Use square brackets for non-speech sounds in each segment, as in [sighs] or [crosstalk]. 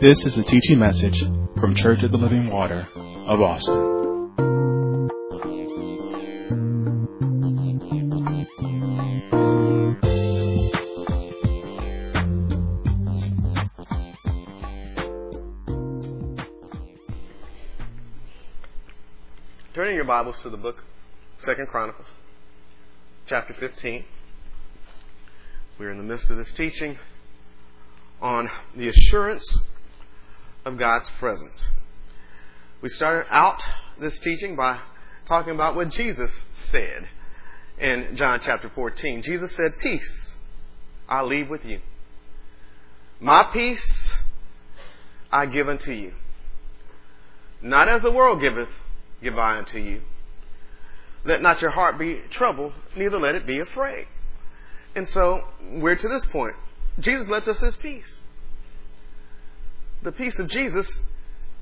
This is a teaching message from Church of the Living Water of Austin. Turning your Bibles to the book Second Chronicles, chapter 15. We're in the midst of this teaching on the assurance of God's presence. We started out this teaching by talking about what Jesus said in John chapter 14. Jesus said, Peace I leave with you. My peace I give unto you. Not as the world giveth, give I unto you. Let not your heart be troubled, neither let it be afraid. And so we're to this point. Jesus left us his peace. The peace of Jesus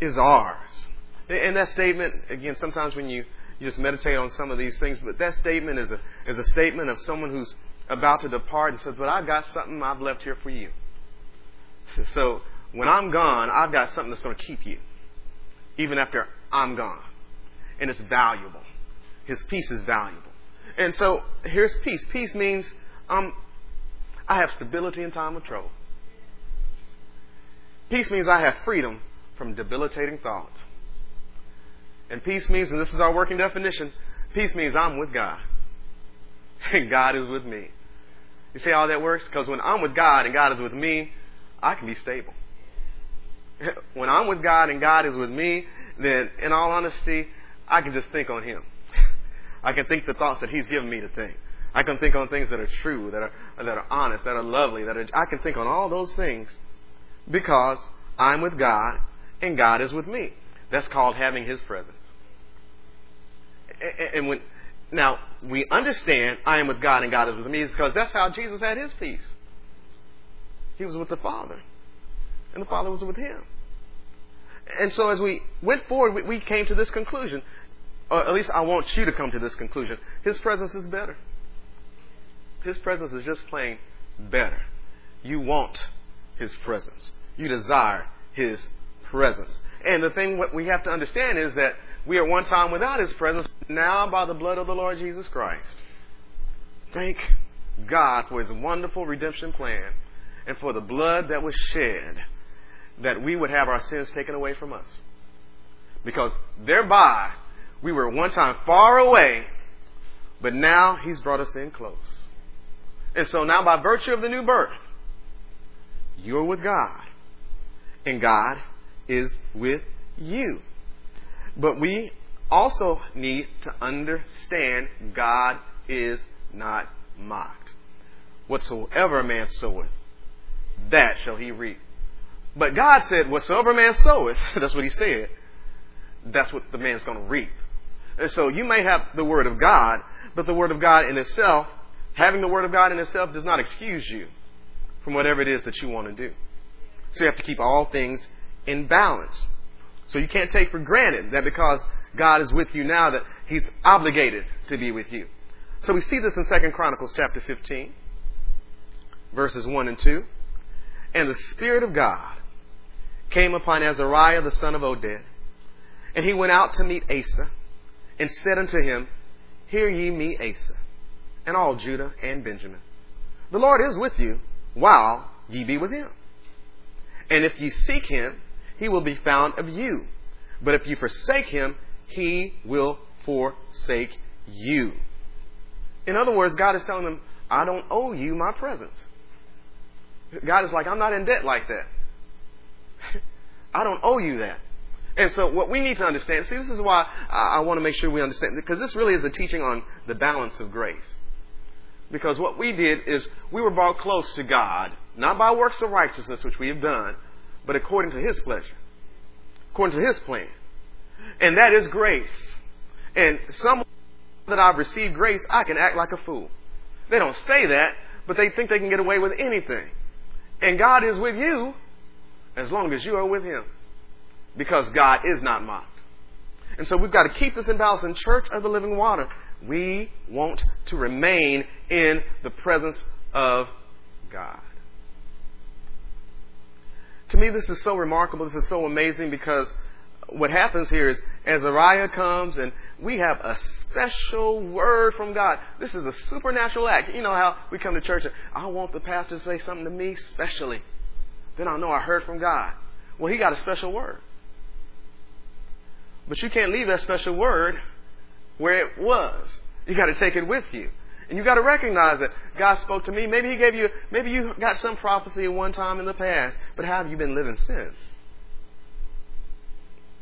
is ours. And that statement, again, sometimes when you, you just meditate on some of these things, but that statement is a, is a statement of someone who's about to depart and says, But I've got something I've left here for you. So when I'm gone, I've got something that's going to keep you, even after I'm gone. And it's valuable. His peace is valuable. And so here's peace. Peace means um, I have stability in time of trouble. Peace means I have freedom from debilitating thoughts. And peace means, and this is our working definition, peace means I'm with God. [laughs] And God is with me. You see how that works? Because when I'm with God and God is with me, I can be stable. [laughs] When I'm with God and God is with me, then in all honesty, I can just think on Him. [laughs] I can think the thoughts that He's given me to think. I can think on things that are true, that are, that are honest, that are lovely, that are, I can think on all those things because I'm with God and God is with me. That's called having His presence. And when, now, we understand I am with God and God is with me because that's how Jesus had His peace. He was with the Father, and the Father was with Him. And so as we went forward, we came to this conclusion. Or at least I want you to come to this conclusion. His presence is better. His presence is just plain better. You want His presence. You desire His presence. And the thing what we have to understand is that we are one time without His presence, now by the blood of the Lord Jesus Christ. Thank God for His wonderful redemption plan and for the blood that was shed that we would have our sins taken away from us. Because thereby we were one time far away, but now He's brought us in close. And so now, by virtue of the new birth, you're with God, and God is with you. But we also need to understand God is not mocked. Whatsoever a man soweth, that shall he reap. But God said, Whatsoever a man soweth, [laughs] that's what he said, that's what the man's going to reap. And so you may have the Word of God, but the Word of God in itself, having the Word of God in itself does not excuse you from whatever it is that you want to do. So you have to keep all things in balance. So you can't take for granted that because God is with you now that He's obligated to be with you. So we see this in 2 Chronicles chapter 15, verses 1 and 2. And the Spirit of God came upon Azariah the son of Oded, and he went out to meet Asa, and said unto him, Hear ye me, Asa, and all Judah and Benjamin. The Lord is with you while ye be with him. And if ye seek him, he will be found of you. But if you forsake him, he will forsake you. In other words, God is telling them, I don't owe you my presence. God is like, I'm not in debt like that. [laughs] I don't owe you that. And so what we need to understand, see, this is why I, I want to make sure we understand, because this really is a teaching on the balance of grace. Because what we did is we were brought close to God, not by works of righteousness, which we have done, but according to His pleasure, according to His plan. And that is grace. And some that I've received grace, I can act like a fool. They don't say that, but they think they can get away with anything. And God is with you as long as you are with Him. Because God is not mocked. And so we've got to keep this in balance in Church of the Living Water. We want to remain in the presence of God. To me, this is so remarkable. This is so amazing because what happens here is Azariah comes and we have a special word from God. This is a supernatural act. You know how we come to church and I want the pastor to say something to me specially. Then I'll know I heard from God. Well, he got a special word. But you can't leave that special word where it was. You got to take it with you. And you got to recognize that God spoke to me. Maybe He gave you, maybe you got some prophecy at one time in the past, but how have you been living since?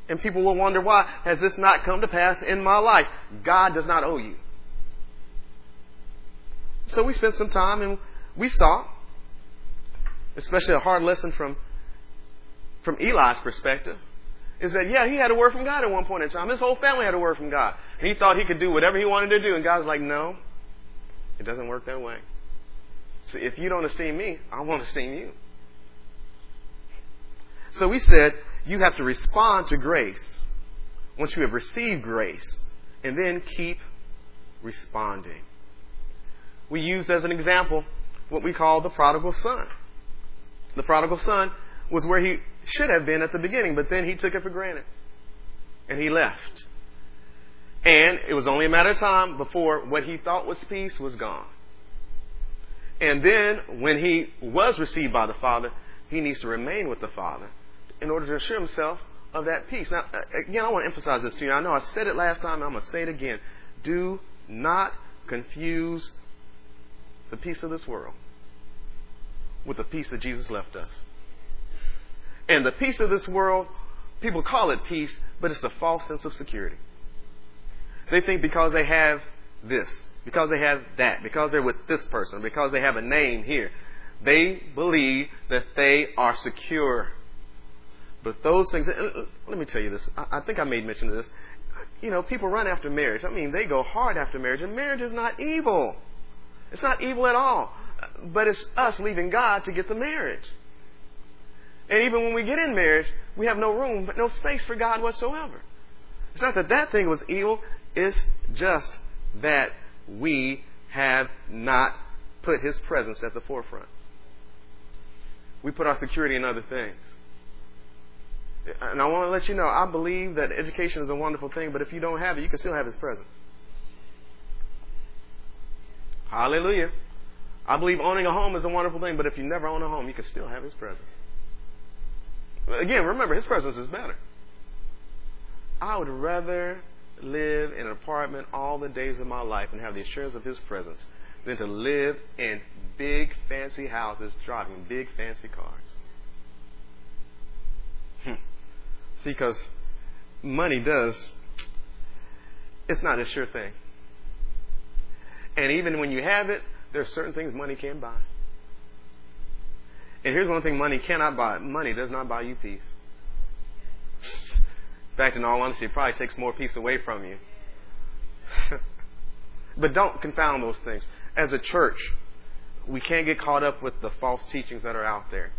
And people will wonder why has this not come to pass in my life? God does not owe you. So we spent some time and we saw, especially a hard lesson from from Eli's perspective, is that yeah, he had a word from God at one point in time. His whole family had a word from God. And he thought he could do whatever he wanted to do, and God's like, no, it doesn't work that way. So if you don't esteem me, I won't esteem you. So we said you have to respond to grace once you have received grace, and then keep responding. We used as an example what we call the prodigal son. The prodigal son was where he should have been at the beginning, but then he took it for granted. And he left. And it was only a matter of time before what he thought was peace was gone. And then, when he was received by the Father, he needs to remain with the Father in order to assure himself of that peace. Now, again, I want to emphasize this to you. I know I said it last time, I'm going to say it again. Do not confuse the peace of this world with the peace that Jesus left us. And the peace of this world, people call it peace, but it's a false sense of security. They think because they have this, because they have that, because they're with this person, because they have a name here, they believe that they are secure. But those things, uh, let me tell you this. I think I made mention of this. You know, people run after marriage. I mean, they go hard after marriage, and marriage is not evil. It's not evil at all. But it's us leaving God to get the marriage. And even when we get in marriage, we have no room, but no space for God whatsoever. It's not that that thing was evil. It's just that we have not put His presence at the forefront. We put our security in other things. And I want to let you know, I believe that education is a wonderful thing, but if you don't have it, you can still have His presence. Hallelujah. I believe owning a home is a wonderful thing, but if you never own a home, you can still have His presence. Again, remember, His presence is better. I would rather live in an apartment all the days of my life and have the assurance of His presence than to live in big, fancy houses driving big, fancy cars. Hmm. See, because money does, it's not a sure thing. And even when you have it, there are certain things money can't buy. And here's one thing money cannot buy money does not buy you peace. In fact, in all honesty, it probably takes more peace away from you. [laughs] but don't confound those things. As a church, we can't get caught up with the false teachings that are out there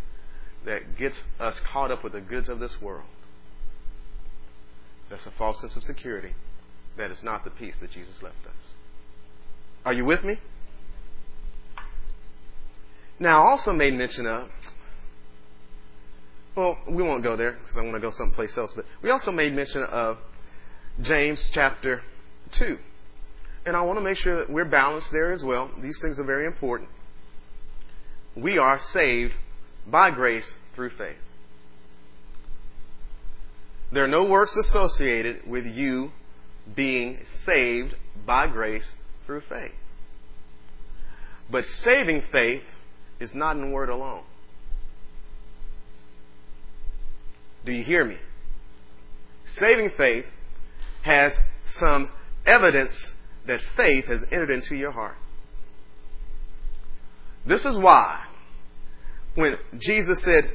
that gets us caught up with the goods of this world. That's a false sense of security. That is not the peace that Jesus left us. Are you with me? Now, I also made mention of, well, we won't go there because I want to go someplace else, but we also made mention of James chapter 2. And I want to make sure that we're balanced there as well. These things are very important. We are saved by grace through faith. There are no works associated with you being saved by grace through faith. But saving faith is not in word alone. Do you hear me? Saving faith has some evidence that faith has entered into your heart. This is why when Jesus said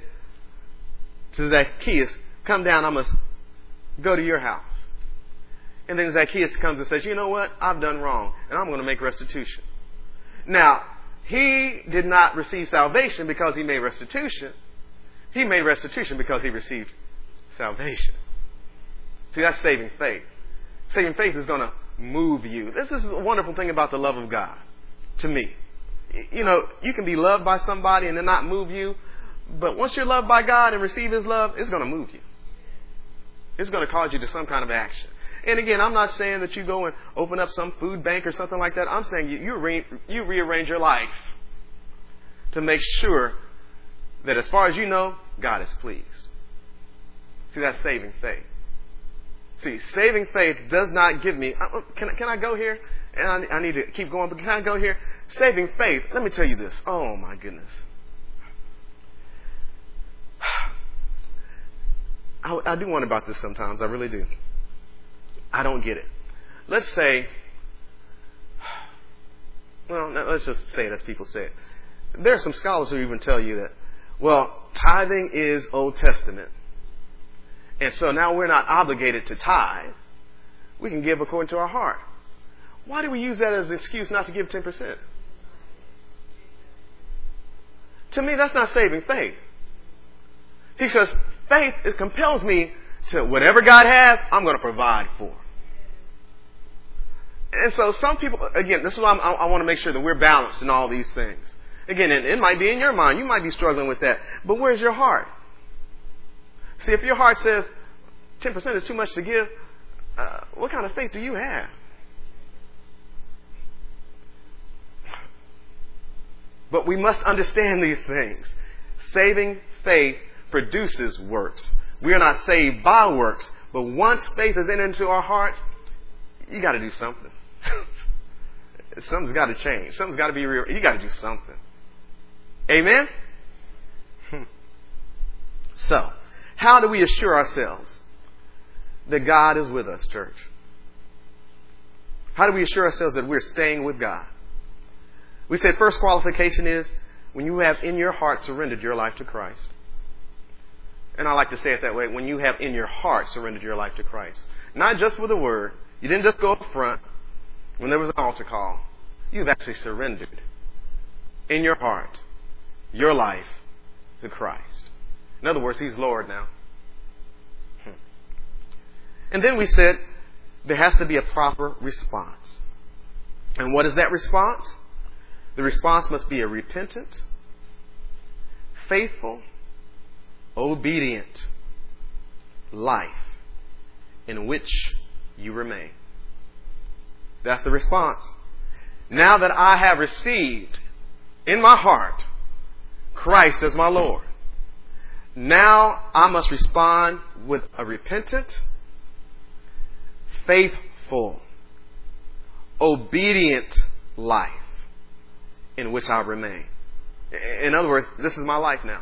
to Zacchaeus, Come down, I must go to your house. And then Zacchaeus comes and says, You know what? I've done wrong, and I'm going to make restitution. Now, he did not receive salvation because he made restitution. He made restitution because he received salvation. See, that's saving faith. Saving faith is going to move you. This is a wonderful thing about the love of God to me. You know, you can be loved by somebody and then not move you, But once you're loved by God and receive His love, it's going to move you. It's going to cause you to some kind of action. And again, I'm not saying that you go and open up some food bank or something like that. I'm saying you, you, re, you rearrange your life to make sure that as far as you know, God is pleased. See, that's saving faith. See, saving faith does not give me. Uh, uh, can, can I go here? And I, I need to keep going, but can I go here? Saving faith, let me tell you this. Oh, my goodness. [sighs] I, I do wonder about this sometimes. I really do. I don't get it. Let's say, well, let's just say it as people say it. There are some scholars who even tell you that, well, tithing is Old Testament. And so now we're not obligated to tithe. We can give according to our heart. Why do we use that as an excuse not to give 10%? To me, that's not saving faith. He says, faith it compels me to whatever God has, I'm going to provide for. And so some people, again, this is why I'm, i want to make sure that we're balanced in all these things. Again, it, it might be in your mind. You might be struggling with that. But where's your heart? See, if your heart says 10% is too much to give, uh, what kind of faith do you have? But we must understand these things. Saving faith produces works. We are not saved by works, but once faith is entered into our hearts, you got to do something. [laughs] Something's got to change. Something's got to be real. You got to do something. Amen? Hmm. [laughs] So, how do we assure ourselves that God is with us, church? How do we assure ourselves that we're staying with God? We said first qualification is when you have in your heart surrendered your life to Christ. And I like to say it that way when you have in your heart surrendered your life to Christ. Not just with a word. You didn't just go up front when there was an altar call. You've actually surrendered in your heart your life to Christ. In other words, He's Lord now. Hmm. And then we said there has to be a proper response. And what is that response? The response must be a repentant, faithful, obedient life in which you remain. That's the response. Now that I have received in my heart Christ as my Lord, now I must respond with a repentant, faithful, obedient life in which I remain. In other words, this is my life now.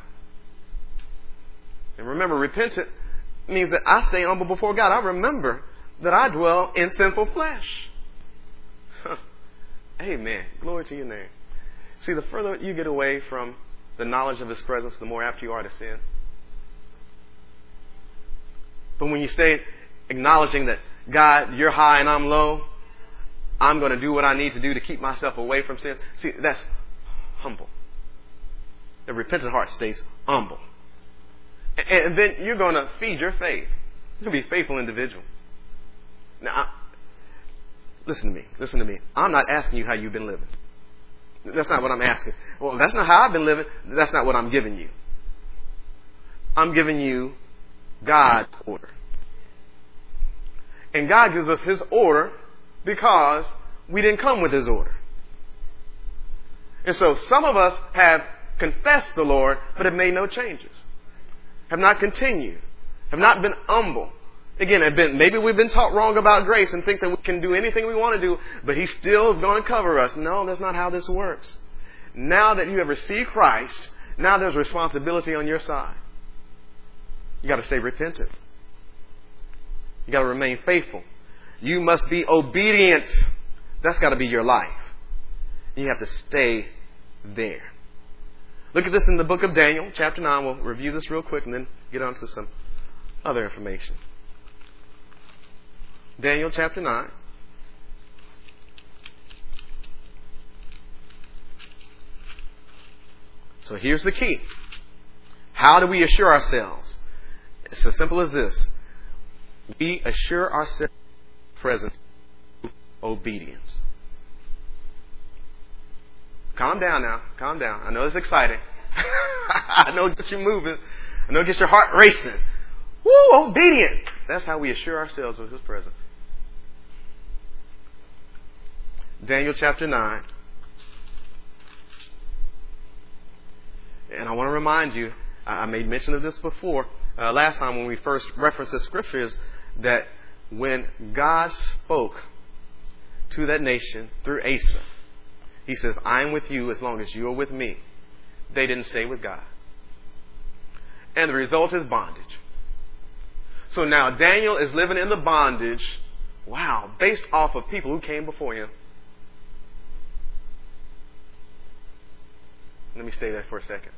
And remember, repentant means that I stay humble before God. I remember that I dwell in sinful flesh. Amen. Glory to your name. See, the further you get away from the knowledge of His presence, the more apt you are to sin. But when you stay acknowledging that, God, you're high and I'm low, I'm going to do what I need to do to keep myself away from sin. See, that's humble. The repentant heart stays humble. And then you're going to feed your faith. You're going to be a faithful individual. Now, listen to me. Listen to me. I'm not asking you how you've been living. That's not what I'm asking. Well, that's not how I've been living. That's not what I'm giving you. I'm giving you God's order. And God gives us His order because we didn't come with His order. And so some of us have confessed the Lord, but have made no changes. Have not continued. Have not been humble. Again, have been, maybe we've been taught wrong about grace and think that we can do anything we want to do, but He still is going to cover us. No, that's not how this works. Now that you have received Christ, now there's responsibility on your side. You got to stay repentant. You got to remain faithful. You must be obedient. That's got to be your life. You have to stay there. Look at this in the book of Daniel, chapter 9. We'll review this real quick and then get on to some other information. Daniel chapter 9. So here's the key. How do we assure ourselves? It's as simple as this. We assure ourselves presence obedience. Calm down now. Calm down. I know it's exciting. [laughs] I know it gets you moving. I know it gets your heart racing. Woo, obedient. That's how we assure ourselves of His presence. Daniel chapter 9. And I want to remind you, I made mention of this before, uh, last time when we first referenced the scriptures, that when God spoke to that nation through Asa, He says, I'm with you as long as you are with me. They didn't stay with God. And the result is bondage. So now Daniel is living in the bondage, wow, based off of people who came before him. Let me stay there for a second.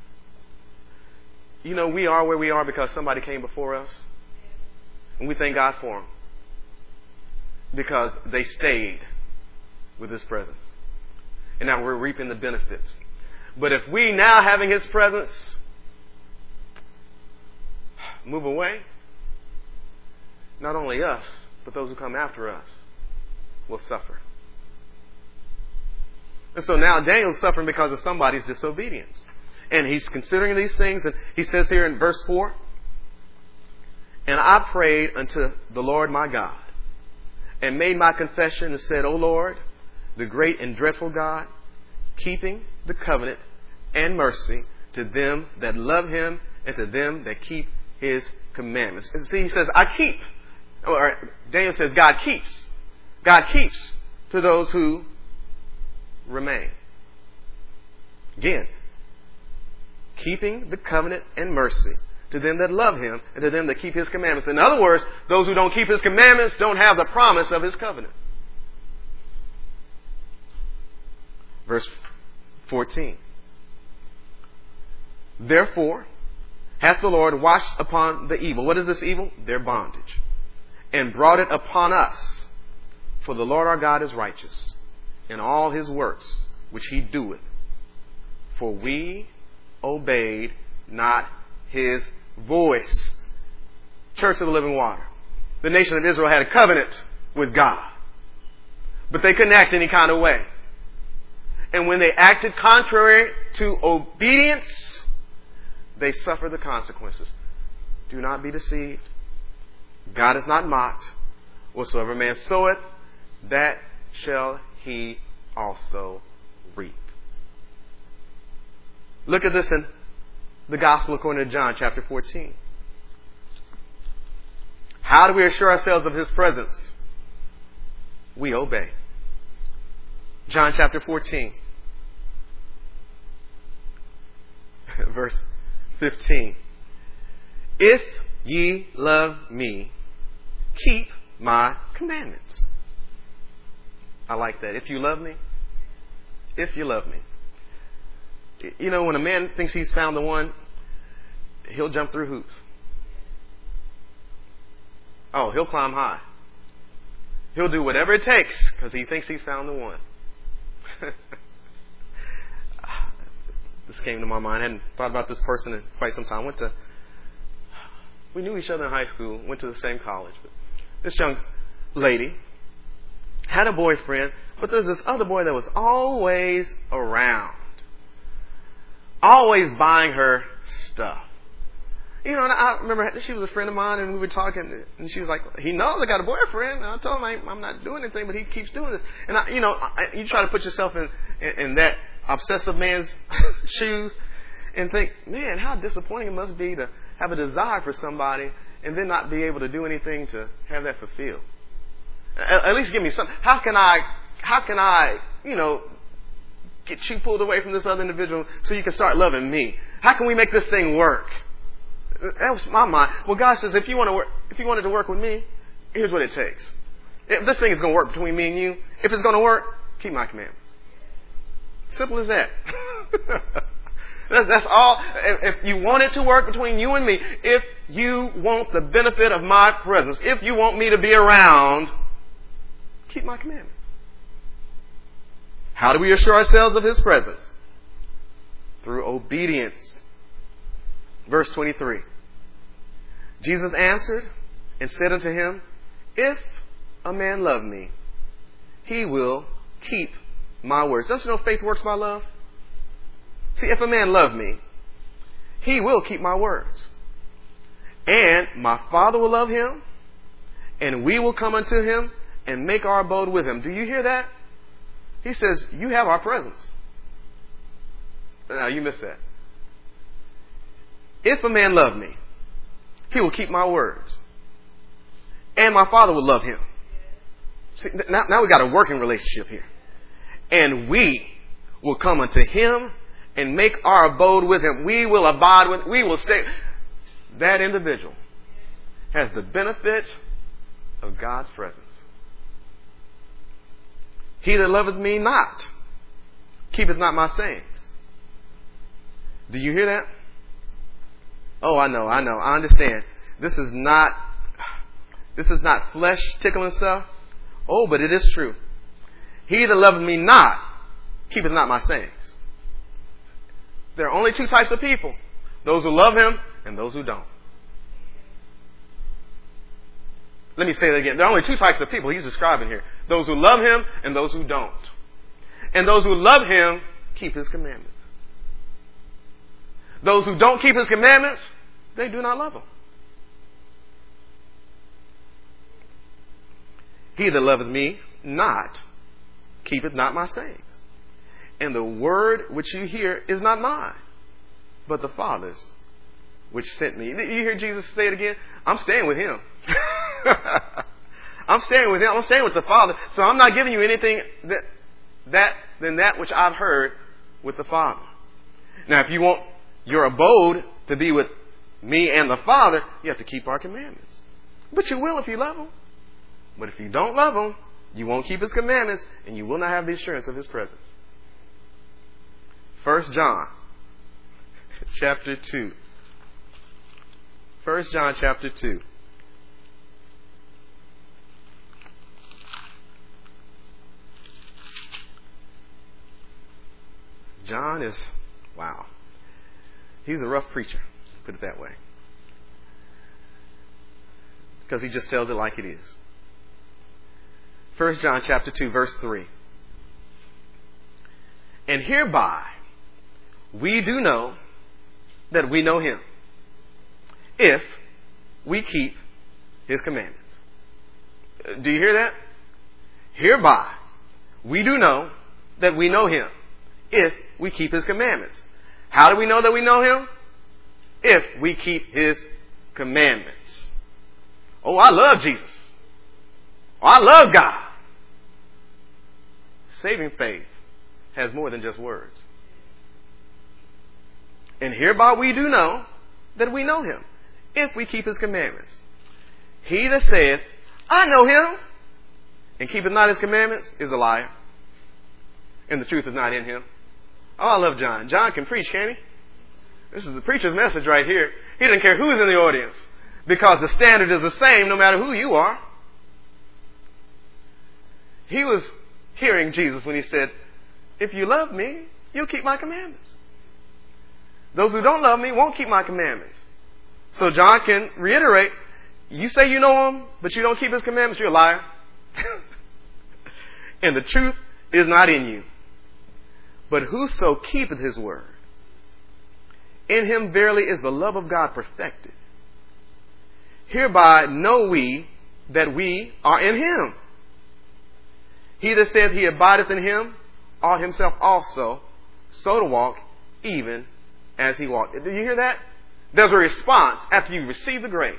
You know, we are where we are because somebody came before us. And we thank God for them. Because they stayed with His presence. And now we're reaping the benefits. But if we now having His presence move away, not only us, but those who come after us will suffer. And so now Daniel's suffering because of somebody's disobedience. And he's considering these things, and he says here in verse 4 And I prayed unto the Lord my God, and made my confession, and said, O Lord, the great and dreadful God, keeping the covenant and mercy to them that love him and to them that keep his commandments. And see, he says, I keep. Or Daniel says, God keeps. God keeps to those who remain. Again, keeping the covenant and mercy to them that love him and to them that keep his commandments. In other words, those who don't keep his commandments don't have the promise of his covenant. Verse 14. Therefore, hath the Lord watched upon the evil. What is this evil? Their bondage. And brought it upon us. For the Lord our God is righteous in all his works which he doeth. For we obeyed not his voice. Church of the Living Water. The nation of Israel had a covenant with God. But they couldn't act any kind of way. And when they acted contrary to obedience, they suffered the consequences. Do not be deceived. God is not mocked. Whatsoever man soweth, that shall he also reap. Look at this in the Gospel according to John chapter 14. How do we assure ourselves of His presence? We obey. John chapter 14, [laughs] verse 15. If ye love me, keep my commandments. I like that. If you love me, if you love me. You know, when a man thinks he's found the one, he'll jump through hoops. Oh, he'll climb high. He'll do whatever it takes because he thinks he's found the one. [laughs] this came to my mind. I hadn't thought about this person in quite some time. Went to, we knew each other in high school. Went to the same college. But this young lady had a boyfriend, but there's this other boy that was always around, always buying her stuff. You know, and I remember she was a friend of mine, and we were talking, and she was like, "He knows I got a boyfriend." And I told him I, I'm not doing anything, but he keeps doing this. And I, you know, I, you try to put yourself in, in, in that obsessive man's [laughs] shoes, and think, man, how disappointing it must be to have a desire for somebody and then not be able to do anything to have that fulfilled. At, at least give me something. How can I, how can I, you know, get you pulled away from this other individual so you can start loving me? How can we make this thing work? That was my mind. Well, God says, if you want to work, if you wanted to work with me, here's what it takes. If this thing is going to work between me and you, if it's going to work, keep my commandments. Simple as that. [laughs] that's, that's all. If, if you want it to work between you and me, if you want the benefit of my presence, if you want me to be around, keep my commandments. How do we assure ourselves of His presence? Through obedience. Verse 23. Jesus answered and said unto him, If a man love me, he will keep my words. Don't you know faith works by love? See, if a man love me, he will keep my words. And my Father will love him, and we will come unto him and make our abode with him. Do you hear that? He says, You have our presence. Now, you missed that. If a man love me, he will keep my words. And my Father will love him. See, now, now we got a working relationship here. And we will come unto him and make our abode with him. We will abide with, we will stay. That individual has the benefit of God's presence. He that loveth me not keepeth not my sayings. Do you hear that? Oh, I know, I know, I understand. This is not, this is not flesh tickling stuff. Oh, but it is true. He that loveth me not keepeth not my sayings. There are only two types of people those who love him and those who don't. Let me say that again. There are only two types of people he's describing here those who love him and those who don't. And those who love him keep his commandments. Those who don't keep his commandments, they do not love him. He that loveth me not keepeth not my sayings. And the word which you hear is not mine, but the Father's which sent me. You hear Jesus say it again? I'm staying with him. [laughs] I'm staying with him. I'm staying with the Father. So I'm not giving you anything that, that than that which I've heard with the Father. Now, if you want your abode to be with me and the Father, you have to keep our commandments. But you will if you love him. But if you don't love him, you won't keep his commandments, and you will not have the assurance of his presence. First John, [laughs] chapter two. First John chapter two. John is, wow. He's a rough preacher, put it that way. Because he just tells it like it is. 1 John chapter 2 verse 3. And hereby we do know that we know him if we keep his commandments. Do you hear that? Hereby we do know that we know him if we keep his commandments. How do we know that we know him? If we keep his commandments. Oh, I love Jesus. Oh, I love God. Saving faith has more than just words. And hereby we do know that we know him, if we keep his commandments. He that saith, I know him, and keepeth not his commandments, is a liar. And the truth is not in him. Oh, I love John. John can preach, can he? This is the preacher's message right here. He doesn't care who's in the audience because the standard is the same no matter who you are. He was hearing Jesus when he said, If you love me, you'll keep my commandments. Those who don't love me won't keep my commandments. So John can reiterate, you say you know him, but you don't keep his commandments, you're a liar. [laughs] and the truth is not in you. But whoso keepeth his word, in him verily is the love of God perfected. Hereby know we that we are in him. He that saith he abideth in him ought himself also so to walk, even as he walked. Do you hear that? There's a response after you receive the grace.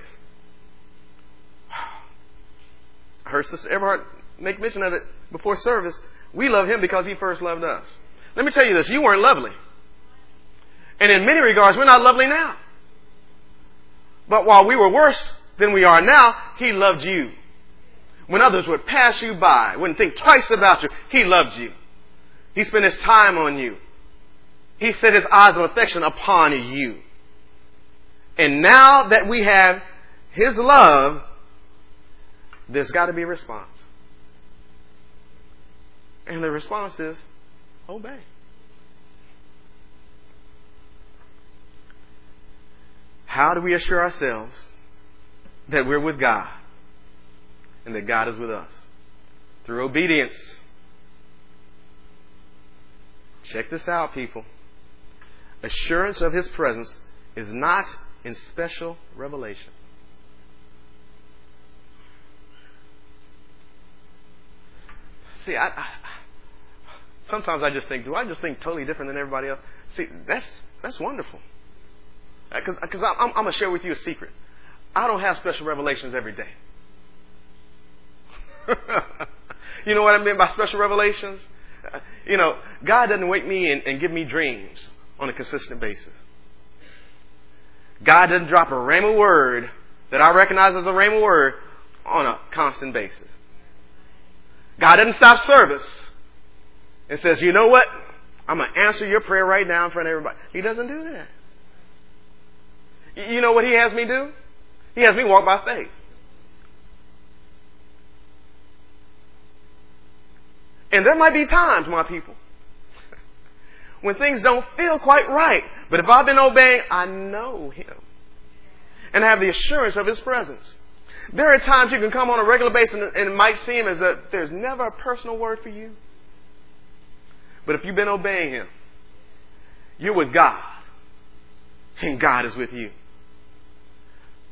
[sighs] I heard Sister Everhart make mention of it before service. We love him because he first loved us. Let me tell you this you weren't lovely. And in many regards, we're not lovely now. But while we were worse than we are now, He loved you. When others would pass you by, wouldn't think twice about you, He loved you. He spent His time on you. He set His eyes of affection upon you. And now that we have His love, there's got to be a response. And the response is obey. How do we assure ourselves that we're with God and that God is with us? Through obedience. Check this out, people. Assurance of His presence is not in special revelation. See, I, I, sometimes I just think, do I just think totally different than everybody else? See, that's that's wonderful. Because uh, I'm, I'm going to share with you a secret. I don't have special revelations every day. [laughs] you know what I mean by special revelations? Uh, you know, God doesn't wake me and, and give me dreams on a consistent basis. God doesn't drop a rhema word that I recognize as a rhema word on a constant basis. God doesn't stop service and says, you know what? I'm going to answer your prayer right now in front of everybody. He doesn't do that. You know what he has me do? He has me walk by faith. And there might be times, my people, when things don't feel quite right. But if I've been obeying, I know him. And I have the assurance of his presence. There are times you can come on a regular basis and it might seem as that there's never a personal word for you. But if you've been obeying him, you're with God. And God is with you.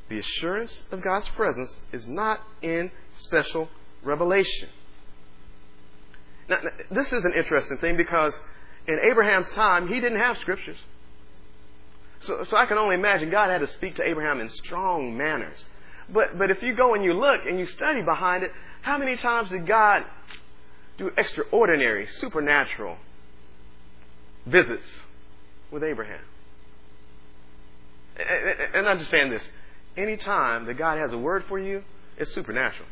The assurance of God's presence is not in special revelation. Now, this is an interesting thing because in Abraham's time, he didn't have scriptures. So, so I can only imagine God had to speak to Abraham in strong manners. But, but if you go and you look and you study behind it, how many times did God do extraordinary, supernatural visits with Abraham? And understand this anytime that God has a word for you, it's supernatural.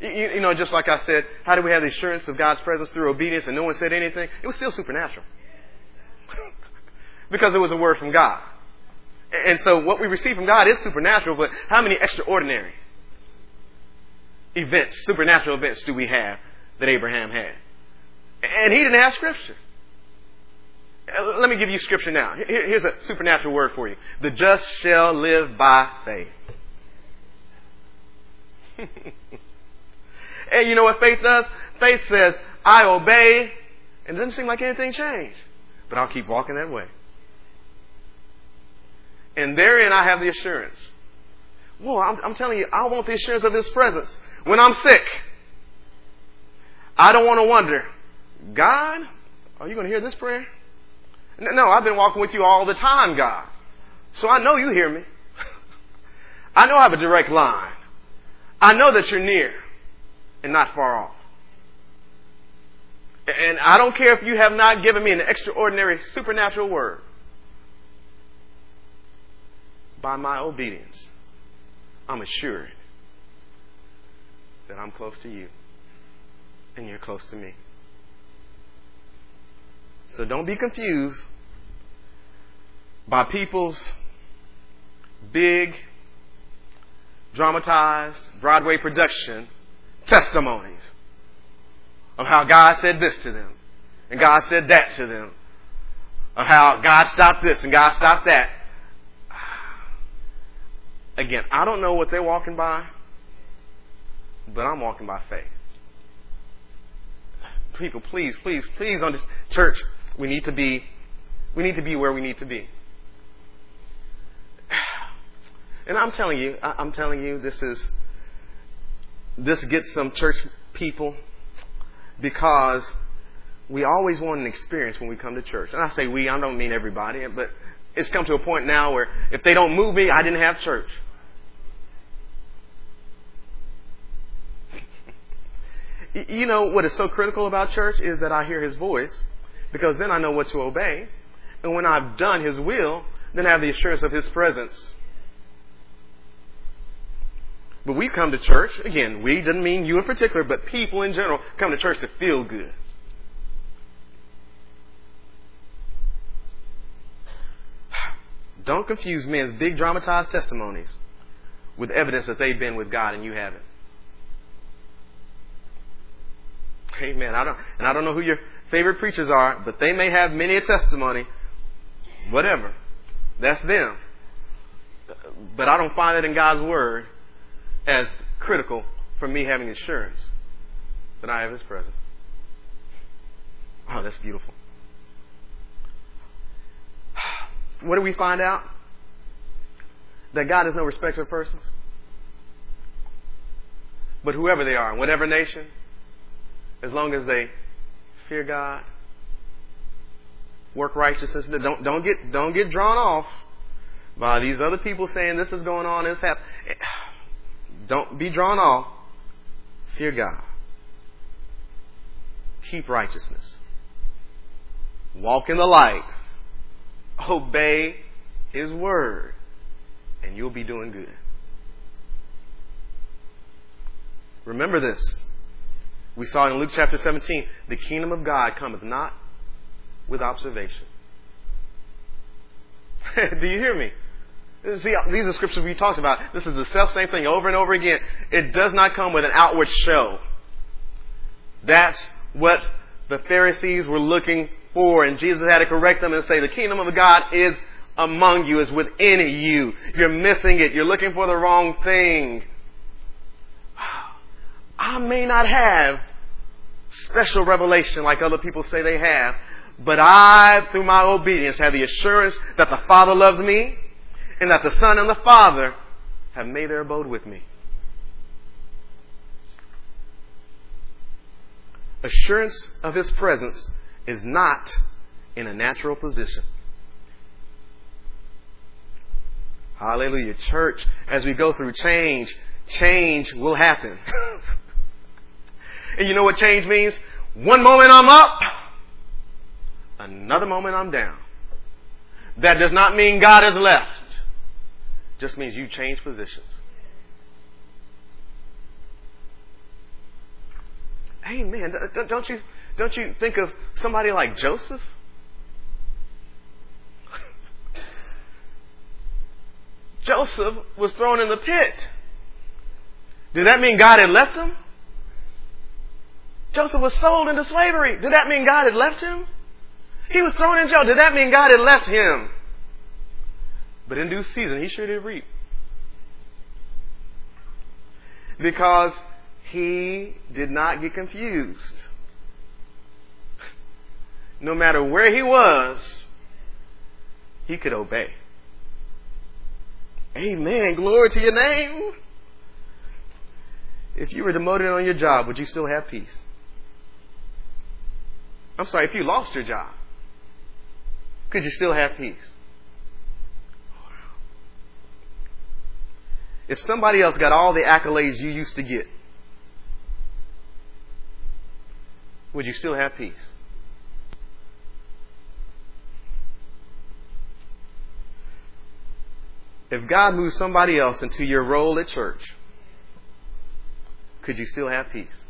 You, you, know, just like I said, how do we have the assurance of God's presence through obedience and no one said anything? It was still supernatural. [laughs] because it was a word from God. And so what we receive from God is supernatural, but how many extraordinary events, supernatural events do we have that Abraham had? And he didn't have scripture. Uh, let me give you scripture now. Here's a supernatural word for you. The just shall live by faith. [laughs] and you know what faith does? Faith says, I obey, and it doesn't seem like anything changed. But I'll keep walking that way. And therein I have the assurance. Well, I'm, I'm telling you, I want the assurance of His presence. When I'm sick, I don't want to wonder, God, are you going to hear this prayer? No, I've been walking with you all the time, God. So I know you hear me. [laughs] I know I have a direct line. I know that you're near and not far off. And I don't care if you have not given me an extraordinary supernatural word. By my obedience, I'm assured that I'm close to you and you're close to me. So don't be confused by people's big, dramatized Broadway production testimonies of how God said this to them and God said that to them, of how God stopped this and God stopped that. [sighs] Again, I don't know what they're walking by, but I'm walking by faith. People, please, please, please, on this church, we need to be, we need to be where we need to be. [sighs] And I'm telling you, I'm telling you, this is, this gets some church people because we always want an experience when we come to church. And I say we, I don't mean everybody, but it's come to a point now where if they don't move me, I didn't have church. [laughs] you know what is so critical about church is that I hear his voice because then I know what to obey. And when I've done his will, then I have the assurance of his presence. But we come to church, again, we doesn't mean you in particular, but people in general come to church to feel good. Don't confuse men's big dramatized testimonies with evidence that they've been with God and you haven't. Amen. I don't, and I don't know who your favorite preachers are, but they may have many a testimony. Whatever. That's them. But I don't find it in God's Word as critical for me having assurance that I have His presence. Oh, that's beautiful. [sighs] what do we find out? That God is no respecter of persons. But whoever they are, whatever nation, as long as they fear God, work righteousness, don't, don't, get, don't get drawn off by these other people saying this is going on, this happening. Don't be drawn off. Fear God. Keep righteousness. Walk in the light. Obey His word. And you'll be doing good. Remember this. We saw in Luke chapter 17 the kingdom of God cometh not with observation. [laughs] Do you hear me? See, these are scriptures we talked about. This is the self same thing over and over again. It does not come with an outward show. That's what the Pharisees were looking for, and Jesus had to correct them and say, the kingdom of God is among you, is within you. You're missing it. You're looking for the wrong thing. I may not have special revelation like other people say they have, but I, through my obedience, have the assurance that the Father loves me and that the Son and the Father have made their abode with me. Assurance of His presence is not in a natural position. Hallelujah. Church, as we go through change, change will happen. [laughs] and you know what change means? One moment I'm up, another moment I'm down. That does not mean God has left just means you change positions. Amen. Don't you, don't you think of somebody like Joseph? [laughs] Joseph was thrown in the pit. Did that mean God had left him? Joseph was sold into slavery. Did that mean God had left him? He was thrown in jail. Did that mean God had left him? But in due season, he sure did reap. Because he did not get confused. No matter where he was, he could obey. Amen. Glory to your name. If you were demoted on your job, would you still have peace? I'm sorry, if you lost your job, could you still have peace? If somebody else got all the accolades you used to get, would you still have peace? If God moves somebody else into your role at church, could you still have peace?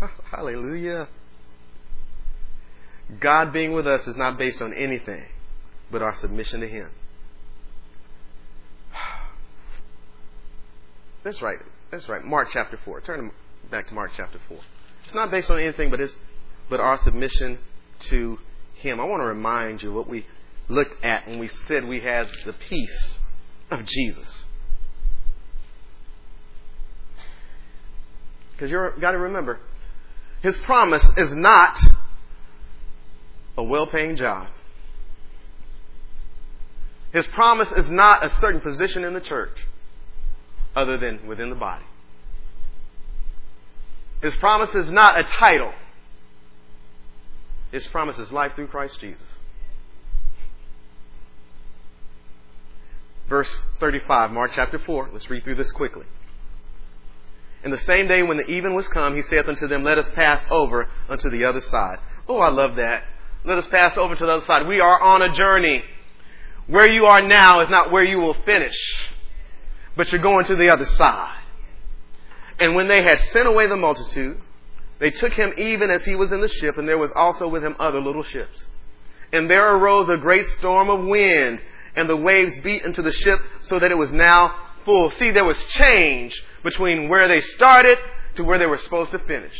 [laughs] Hallelujah. God being with us is not based on anything but our submission to Him. That's right. That's right. Mark chapter 4. Turn back to Mark chapter 4. It's not based on anything but, it's, but our submission to Him. I want to remind you what we looked at when we said we had the peace of Jesus. Because you've got to remember, His promise is not a well paying job. His promise is not a certain position in the church other than within the body. His promise is not a title. His promise is life through Christ Jesus. Verse 35, Mark chapter 4. Let's read through this quickly. In the same day when the even was come, he saith unto them, Let us pass over unto the other side. Oh, I love that. Let us pass over to the other side. We are on a journey. Where you are now is not where you will finish but you're going to the other side. And when they had sent away the multitude, they took him even as he was in the ship, and there was also with him other little ships. And there arose a great storm of wind, and the waves beat into the ship so that it was now full. See, there was change between where they started to where they were supposed to finish.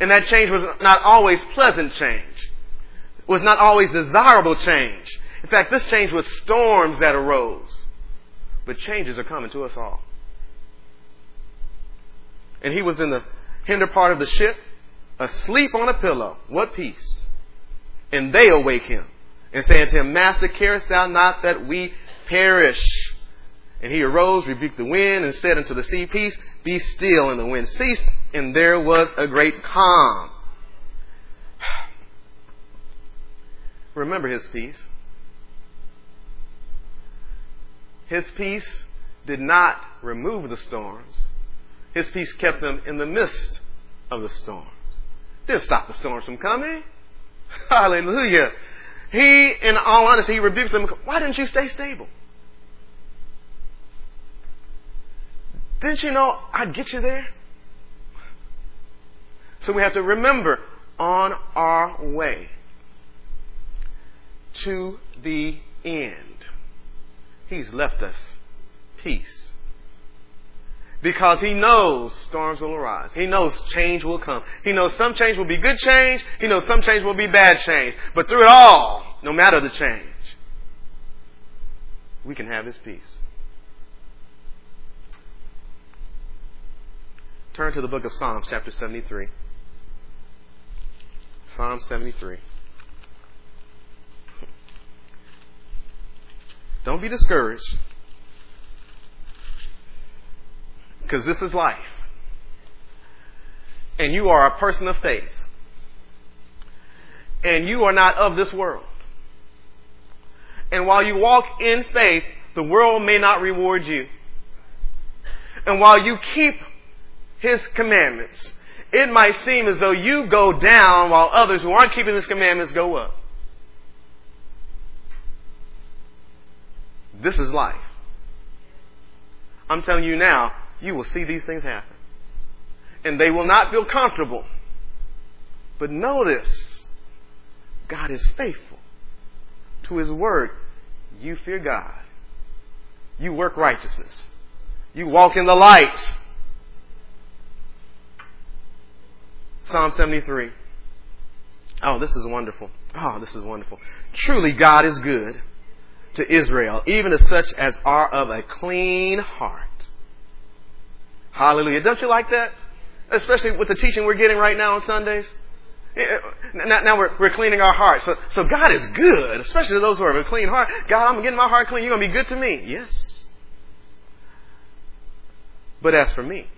And that change was not always pleasant change. It was not always desirable change. In fact, this change was storms that arose. But changes are coming to us all. And he was in the hinder part of the ship, asleep on a pillow. What peace? And they awake him and say unto him, Master, carest thou not that we perish? And he arose, rebuked the wind, and said unto the sea, Peace, be still. And the wind ceased, and there was a great calm. [sighs] Remember his peace. His peace did not remove the storms. His peace kept them in the midst of the storms. Didn't stop the storms from coming. [laughs] Hallelujah. He, in all honesty, he rebuked them. Why didn't you stay stable? Didn't you know I'd get you there? So we have to remember on our way to the end, He's left us peace. Because He knows storms will arise. He knows change will come. He knows some change will be good change. He knows some change will be bad change. But through it all, no matter the change, we can have His peace. Turn to the book of Psalms, chapter 73. Psalm 73. Don't be discouraged. Because this is life. And you are a person of faith. And you are not of this world. And while you walk in faith, the world may not reward you. And while you keep his commandments, it might seem as though you go down while others who aren't keeping his commandments go up. This is life. I'm telling you now, you will see these things happen. And they will not feel comfortable. But know this God is faithful to his word. You fear God. You work righteousness. You walk in the light. Psalm 73. Oh, this is wonderful. Oh, this is wonderful. Truly, God is good to Israel, even to such as are of a clean heart. Hallelujah. Don't you like that? Especially with the teaching we're getting right now on Sundays. Now, now we're, we're cleaning our hearts. So, so God is good, especially to those who have a clean heart. God, I'm getting my heart clean. You're going to be good to me. Yes. But as for me,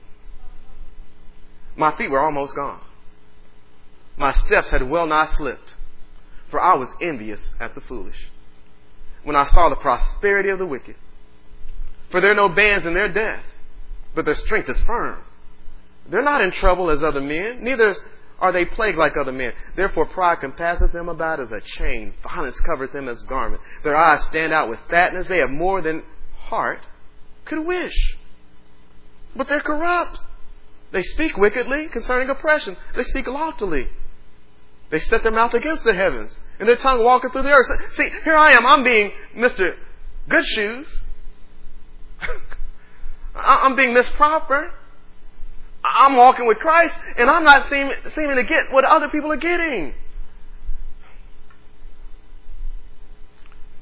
my feet were almost gone. My steps had well nigh slipped, for I was envious at the foolish when I saw the prosperity of the wicked. For there are no bands in their death, but their strength is firm. They're not in trouble as other men, neither are they plagued like other men. Therefore pride compasseth them about as a chain, violence covereth them as garment. Their eyes stand out with fatness, they have more than heart could wish. But they're corrupt. They speak wickedly concerning oppression. They speak loftily. They set their mouth against the heavens, and their tongue walketh through the earth. See, here I am. I'm being Mr. Good Shoes. [laughs] I'm being Miss Proper. I'm walking with Christ, and I'm not seem, seeming to get what other people are getting.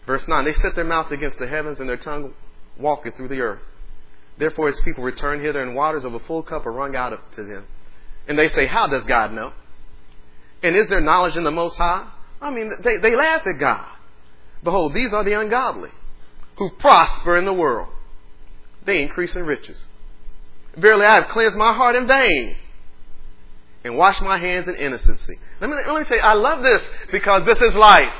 Verse 9, they set their mouth against the heavens, and their tongue walketh through the earth. Therefore his people return hither, and waters of a full cup are wrung out to them. And they say, How does God know? And is there knowledge in the Most High? I mean, they, they laugh at God. Behold, these are the ungodly who prosper in the world. They increase in riches. Verily, I have cleansed my heart in vain and washed my hands in innocency. Let me, let me tell you, I love this because this is life.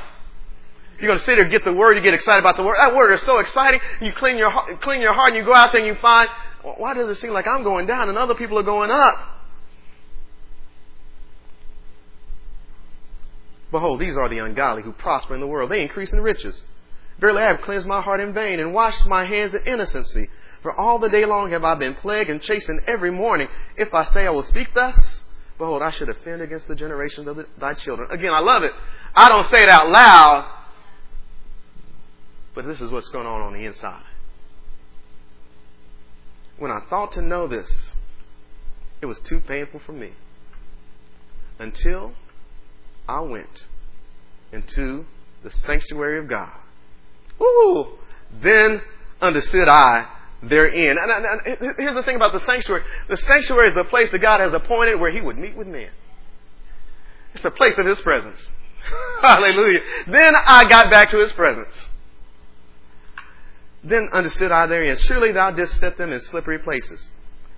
You're going to sit there, get the word, you get excited about the word. That word is so exciting. You clean your, clean your heart and you go out there and you find, why does it seem like I'm going down and other people are going up? Behold, these are the ungodly who prosper in the world. They increase in riches. Verily, I have cleansed my heart in vain and washed my hands in innocency. For all the day long have I been plagued and chastened every morning. If I say I will speak thus, behold, I should offend against the generations of the, thy children. Again, I love it. I don't say it out loud, but this is what's going on on the inside. When I thought to know this, it was too painful for me. Until I went into the sanctuary of God. Ooh, then understood I therein. And, and, and here's the thing about the sanctuary. The sanctuary is the place that God has appointed where He would meet with men. It's the place of His presence. [laughs] Hallelujah. Then I got back to his presence. Then understood I therein, surely thou didst set them in slippery places.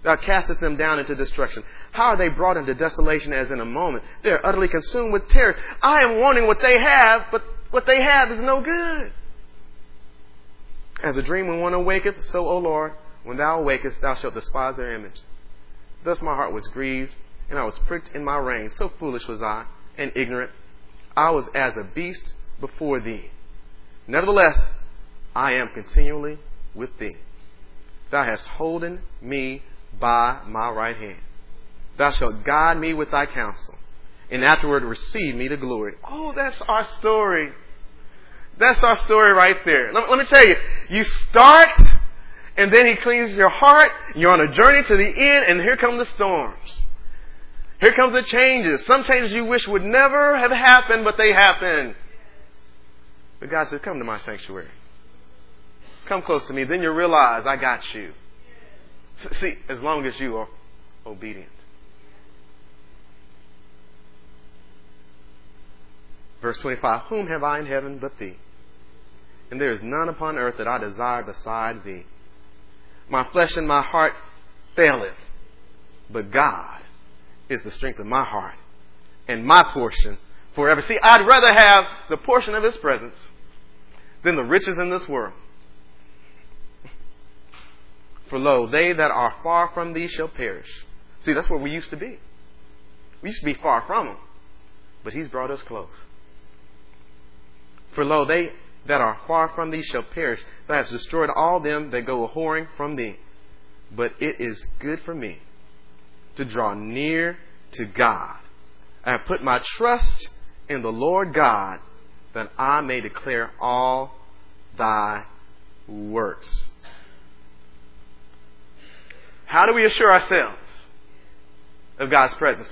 Uh, thou castest them down into destruction. How are they brought into desolation as in a moment? They are utterly consumed with terror. I am wanting what they have, but what they have is no good. As a dream when one awaketh, so, O Lord, when thou awakest, thou shalt despise their image. Thus my heart was grieved, and I was pricked in my reins. So foolish was I, and ignorant. I was as a beast before thee. Nevertheless, I am continually with thee. Thou hast holden me by my right hand. Thou shalt guide me with thy counsel, and afterward receive me to glory. Oh, that's our story. That's our story right there. Let, let me tell you, you start, and then he cleans your heart. You're on a journey to the end, and here come the storms. Here comes the changes. Some changes you wish would never have happened, but they happen. But God says, Come to my sanctuary. Come close to me. Then you'll realize I got you. See, as long as you are obedient. Verse 25 Whom have I in heaven but thee? And there is none upon earth that I desire beside thee. My flesh and my heart faileth, but God is the strength of my heart and my portion forever. See, I'd rather have the portion of His presence than the riches in this world. For lo, they that are far from thee shall perish. See, that's where we used to be. We used to be far from him, but he's brought us close. For lo, they that are far from thee shall perish. Thou hast destroyed all them that go a whoring from thee. But it is good for me to draw near to God. I have put my trust in the Lord God that I may declare all thy works. How do we assure ourselves of God's presence?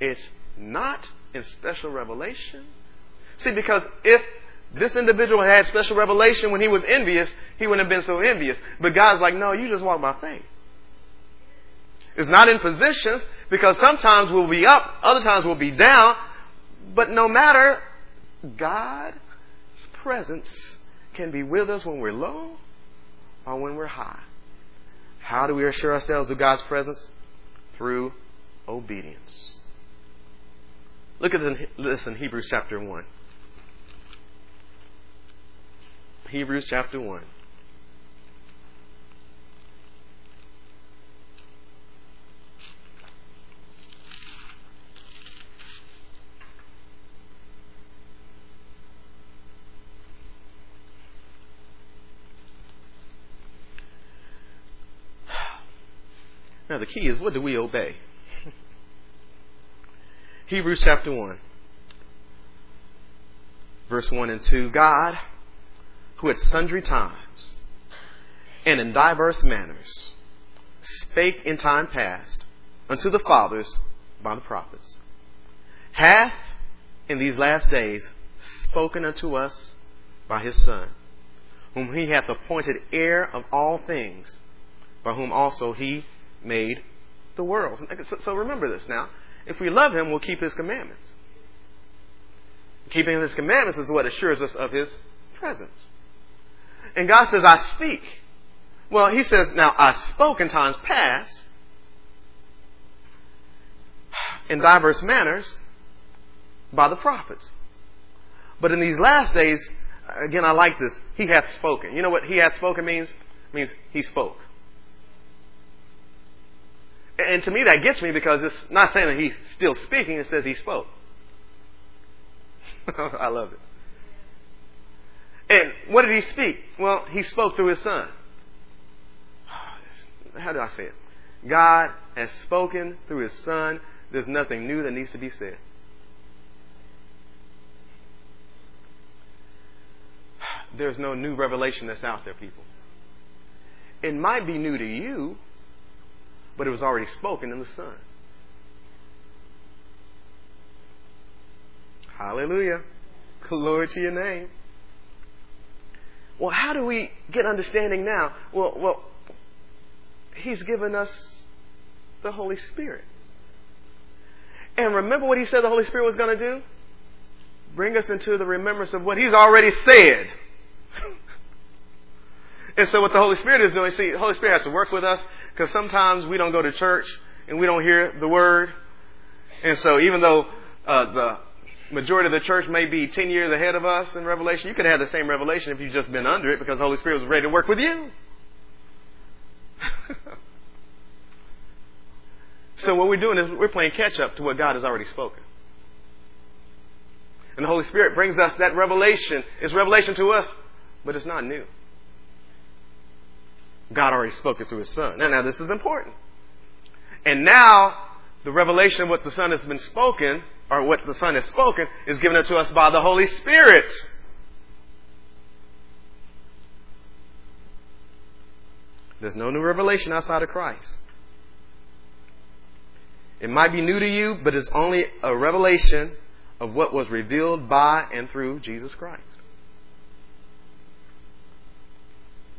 It's not in special revelation. See, because if this individual had special revelation when he was envious, he wouldn't have been so envious. But God's like, no, you just walk by faith. It's not in positions because sometimes we'll be up, other times we'll be down. But no matter, God's presence can be with us when we're low or when we're high. How do we assure ourselves of God's presence? Through obedience. Look at this in Hebrews chapter 1. Hebrews chapter 1. Now, the key is what do we obey? [laughs] Hebrews chapter 1, verse 1 and 2 God, who at sundry times and in diverse manners spake in time past unto the fathers by the prophets, hath in these last days spoken unto us by his Son, whom he hath appointed heir of all things, by whom also he made the world. So remember this now. If we love him, we'll keep his commandments. Keeping his commandments is what assures us of his presence. And God says, I speak. Well, he says, now I spoke in times past in diverse manners by the prophets. But in these last days, again, I like this. He hath spoken. You know what he hath spoken means? It means he spoke. And to me, that gets me because it's not saying that he's still speaking, it says he spoke. [laughs] I love it. And what did he speak? Well, he spoke through his son. [sighs] How do I say it? God has spoken through his son. There's nothing new that needs to be said. [sighs] There's no new revelation that's out there, people. It might be new to you, but it was already spoken in the Son. Hallelujah. Glory to your name. Well, how do we get understanding now? Well, well, He's given us the Holy Spirit. And remember what He said the Holy Spirit was going to do? bring us into the remembrance of what He's already said. And so what the Holy Spirit is doing, see, the Holy Spirit has to work with us because sometimes we don't go to church and we don't hear the Word. And so even though uh, the majority of the church may be 10 years ahead of us in Revelation, you could have the same revelation if you've just been under it because the Holy Spirit was ready to work with you. [laughs] so what we're doing is we're playing catch up to what God has already spoken. And the Holy Spirit brings us that revelation. It's revelation to us, but it's not new. God already spoke it through His Son. Now, now this is important. And now, the revelation of what the Son has been spoken, or what the Son has spoken, is given to us by the Holy Spirit. There's no new revelation outside of Christ. It might be new to you, but it's only a revelation of what was revealed by and through Jesus Christ.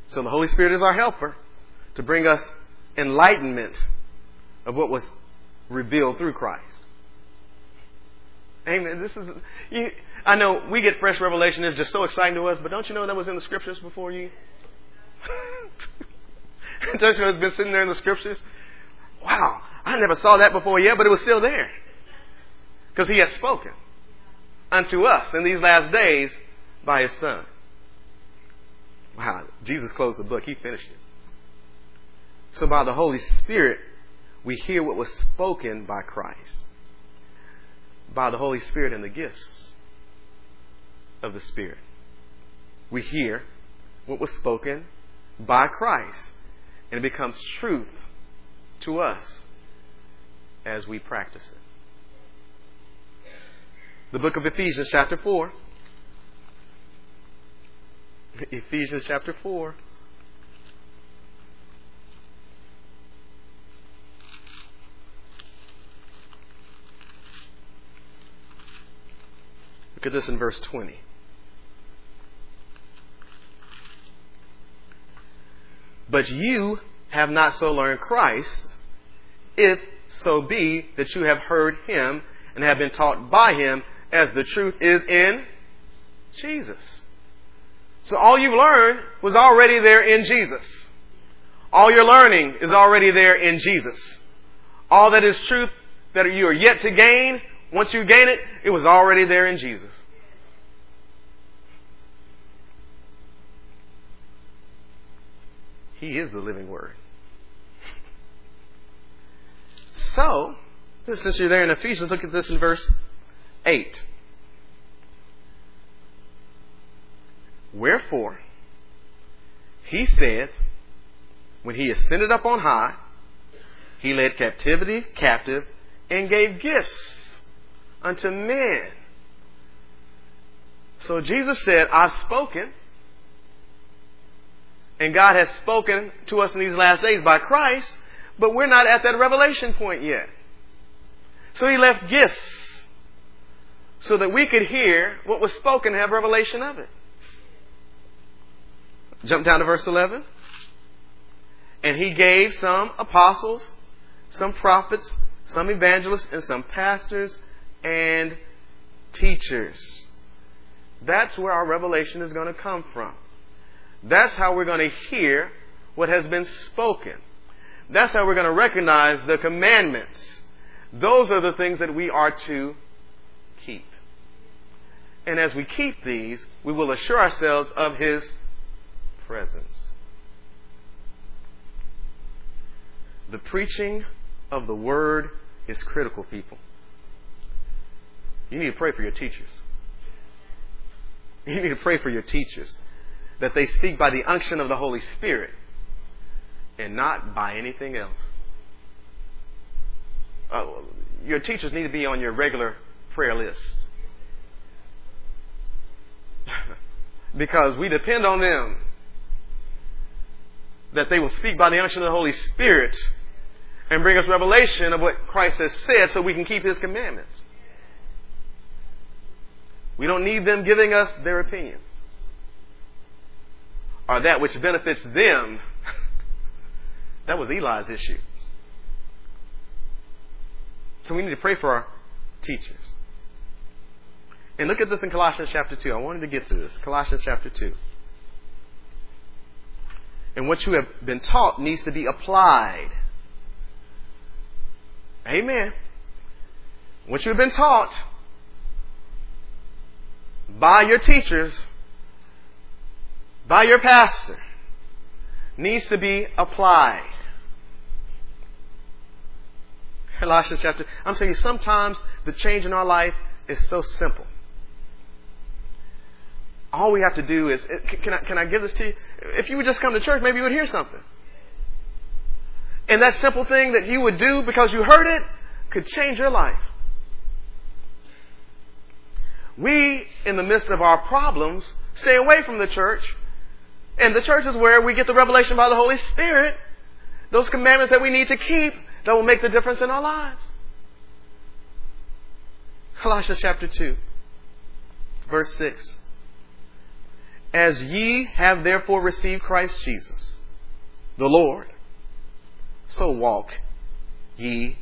So the Holy Spirit is our helper to bring us enlightenment of what was revealed through Christ. Amen. This is you, I know we get fresh revelation. It's just so exciting to us, but don't you know that was in the scriptures before you? [laughs] don't you know it's been sitting there in the scriptures? Wow, I never saw that before yet, but it was still there because He had spoken unto us in these last days by His Son. Wow, Jesus closed the book. He finished it. So by the Holy Spirit, we hear what was spoken by Christ. By the Holy Spirit and the gifts of the Spirit. We hear what was spoken by Christ. And it becomes truth to us as we practice it. The book of Ephesians, chapter 4. Ephesians chapter 4. Look at this in verse 20. But you have not so learned Christ, if so be that you have heard him and have been taught by him as the truth is in Jesus. So all you've learned was already there in Jesus. All your learning is already there in Jesus. All that is truth that you are yet to gain, once you gain it, it was already there in Jesus. He is the living Word. So, since you're there in Ephesians, look at this in verse 8. Wherefore, he said, when he ascended up on high, he led captivity captive and gave gifts unto men. So Jesus said, I've spoken, and God has spoken to us in these last days by Christ, but we're not at that revelation point yet. So he left gifts so that we could hear what was spoken and have revelation of it. Jump down to verse 11. And he gave some apostles, some prophets, some evangelists, and some pastors and teachers. That's where our revelation is going to come from. That's how we're going to hear what has been spoken. That's how we're going to recognize the commandments. Those are the things that we are to keep. And as we keep these, we will assure ourselves of His presence. The preaching of the Word is critical, people. You need to pray for your teachers. You need to pray for your teachers that they speak by the unction of the Holy Spirit and not by anything else. Uh, your teachers need to be on your regular prayer list. [laughs] because we depend on them that they will speak by the unction of the Holy Spirit and bring us revelation of what Christ has said so we can keep His commandments. We don't need them giving us their opinions or that which benefits them. [laughs] that was Eli's issue. So we need to pray for our teachers. And look at this in Colossians chapter 2. I wanted to get to this. Colossians chapter 2. And what you have been taught needs to be applied. Amen. What you have been taught by your teachers, by your pastor, needs to be applied. Colossians chapter. I'm telling you, sometimes the change in our life is so simple. All we have to do is, eh, can I, can I give this to you? If you would just come to church, maybe you would hear something. And that simple thing that you would do because you heard it could change your life. We, in the midst of our problems, stay away from the church. And the church is where we get the revelation by the Holy Spirit, those commandments that we need to keep that will make the difference in our lives. Colossians chapter 2, verse 6. As ye have therefore received Christ Jesus, the Lord, so walk ye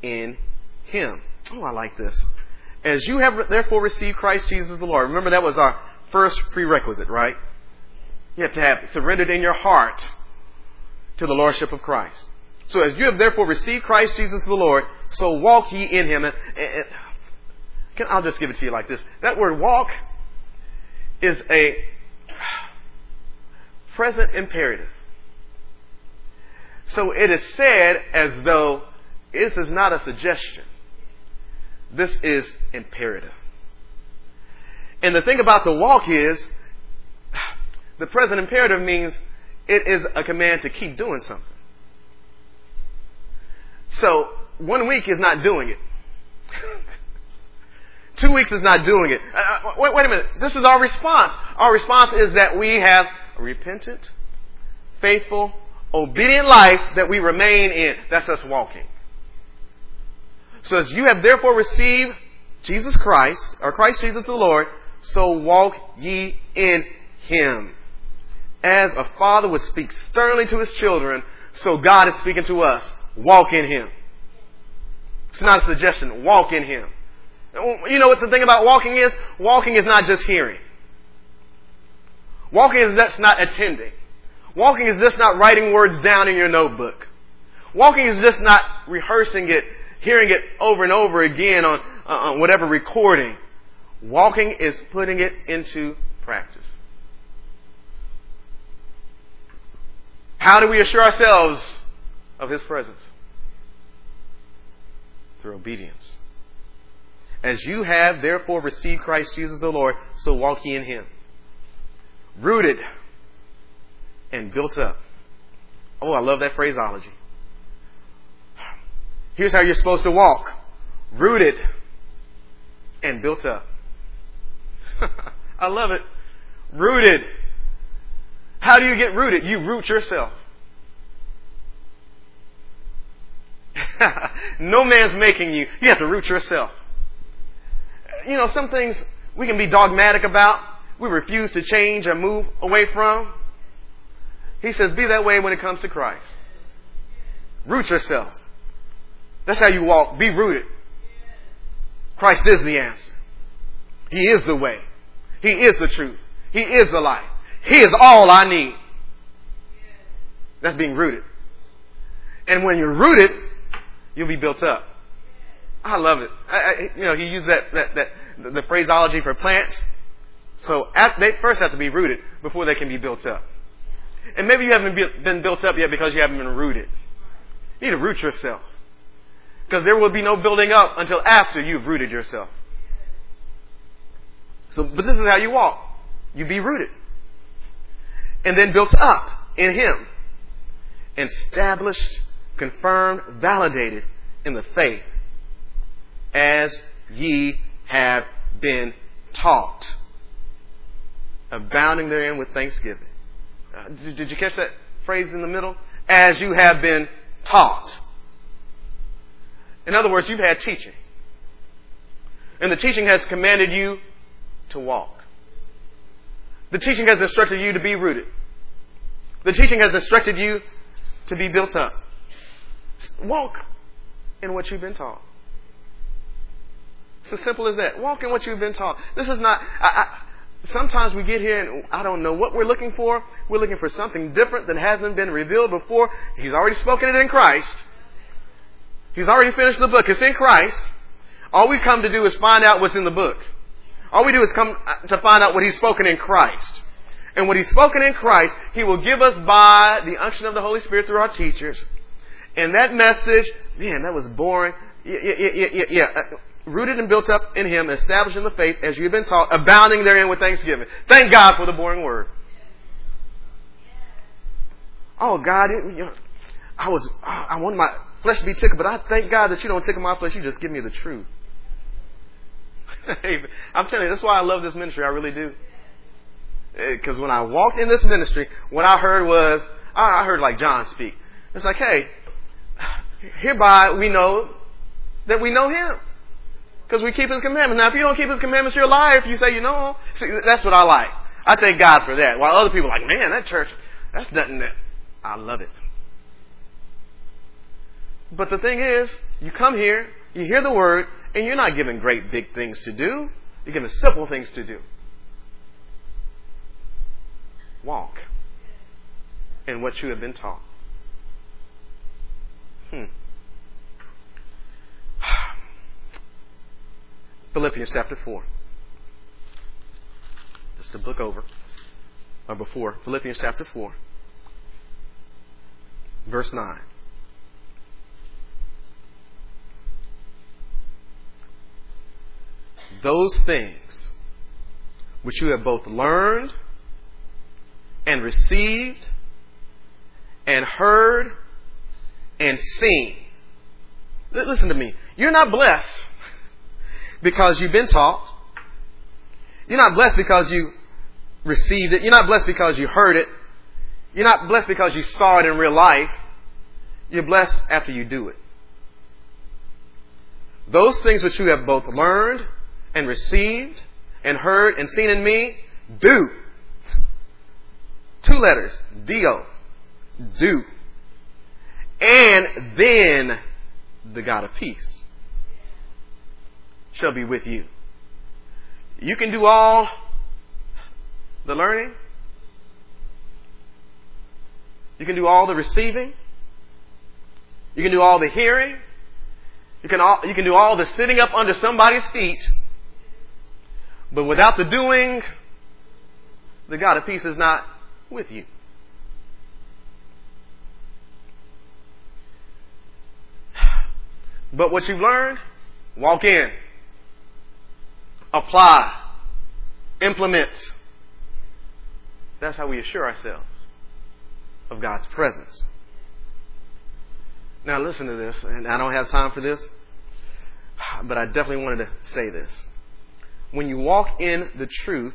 in him. Oh, I like this. As you have therefore received Christ Jesus the Lord. Remember that was our first prerequisite, right? You have to have surrendered in your heart to the Lordship of Christ. So as you have therefore received Christ Jesus the Lord, so walk ye in him. And, and, and I'll just give it to you like this. That word walk is a present imperative. So it is said as though this is not a suggestion. This is imperative. And the thing about the walk is, [sighs] the present imperative means it is a command to keep doing something. So, one week is not doing it. [laughs] Two weeks is not doing it. Uh, uh, wait, wait a minute. This is our response. Our response is that we have repentant, faithful, obedient life that we remain in. That's us walking. So as you have therefore received Jesus Christ, or Christ Jesus the Lord, so walk ye in him. As a father would speak sternly to his children, so God is speaking to us. Walk in him. It's not a suggestion. Walk in him. You know what the thing about walking is? Walking is not just hearing. Walking is just not attending. Walking is just not writing words down in your notebook. Walking is just not rehearsing it hearing it over and over again on, uh, on whatever recording. Walking is putting it into practice. How do we assure ourselves of His presence? Through obedience. As you have therefore received Christ Jesus the Lord, so walk ye in Him. Rooted and built up. Oh, I love that phraseology. Here's how you're supposed to walk rooted and built up. [laughs] I love it. Rooted. How do you get rooted? You root yourself. [laughs] no man's making you. You have to root yourself. You know, some things we can be dogmatic about, we refuse to change or move away from. He says, be that way when it comes to Christ. Root yourself. That's how you walk. Be rooted. Christ is the answer. He is the way. He is the truth. He is the life. He is all I need. That's being rooted. And when you're rooted, you'll be built up. I love it. I, I, you know, he used that, that, that, the phraseology for plants. So at, they first have to be rooted before they can be built up. And maybe you haven't been built up yet because you haven't been rooted. You need to root yourself. Because there will be no building up until after you've rooted yourself. So, but this is how you walk. You be rooted. And then built up in Him. Established, confirmed, validated in the faith as ye have been taught. Abounding therein with thanksgiving. Uh, did, you catch that phrase in the middle? As you have been taught. In other words, you've had teaching. And the teaching has commanded you to walk. The teaching has instructed you to be rooted. The teaching has instructed you to be built up. Walk in what you've been taught. It's as simple as that. Walk in what you've been taught. This is not. I, sometimes we get here and I don't know what we're looking for. We're looking for something different that hasn't been revealed before. He's already spoken it in Christ. He's already finished the book. It's in Christ. All we come to do is find out what's in the book. All we do is come to find out what He's spoken in Christ. And what He's spoken in Christ, He will give us by the unction of the Holy Spirit through our teachers. And that message, man, that was boring. Yeah, yeah, yeah, yeah. Uh, rooted and built up in Him, established in the faith as you've been taught, abounding therein with thanksgiving. Thank God for the boring word. Oh God, it, you know, I was, I wanted my flesh to be tickled, but I thank God that you don't tickle my flesh. You just give me the truth. [laughs] I'm telling you, that's why I love this ministry. I really do. Because eh, when I walked in this ministry, what I heard was, I heard like John speak. It's like, hey, [sighs] hereby we know that we know Him. Because we keep His commandments. Now, if you don't keep His commandments, you're a liar. If you say you know see, that's what I like. I thank God for that. While other people are like, man, that church, that's nothing that, I love it. But the thing is, you come here, you hear the word, and you're not given great big things to do. You're given simple things to do. Walk in what you have been taught. Hmm. Philippians chapter 4. Just a book over, or before. Philippians chapter 4, verse 9. those things which you have both learned and received and heard and seen. Listen to me. You're not blessed because you've been taught. You're not blessed because you received it. You're not blessed because you heard it. You're not blessed because you saw it in real life. You're blessed after you do it. Those things which you have both learned and received and heard and seen in me, do. Two letters, D-O. Do. And then the God of peace shall be with you. You can do all the learning. You can do all the receiving. You can do all the hearing. You can, all, you can do all the sitting up under somebody's feet but without the doing, the God of peace is not with you. But what you've learned, walk in, apply, implement. That's how we assure ourselves of God's presence. Now, listen to this, and I don't have time for this, but I definitely wanted to say this when you walk in the truth,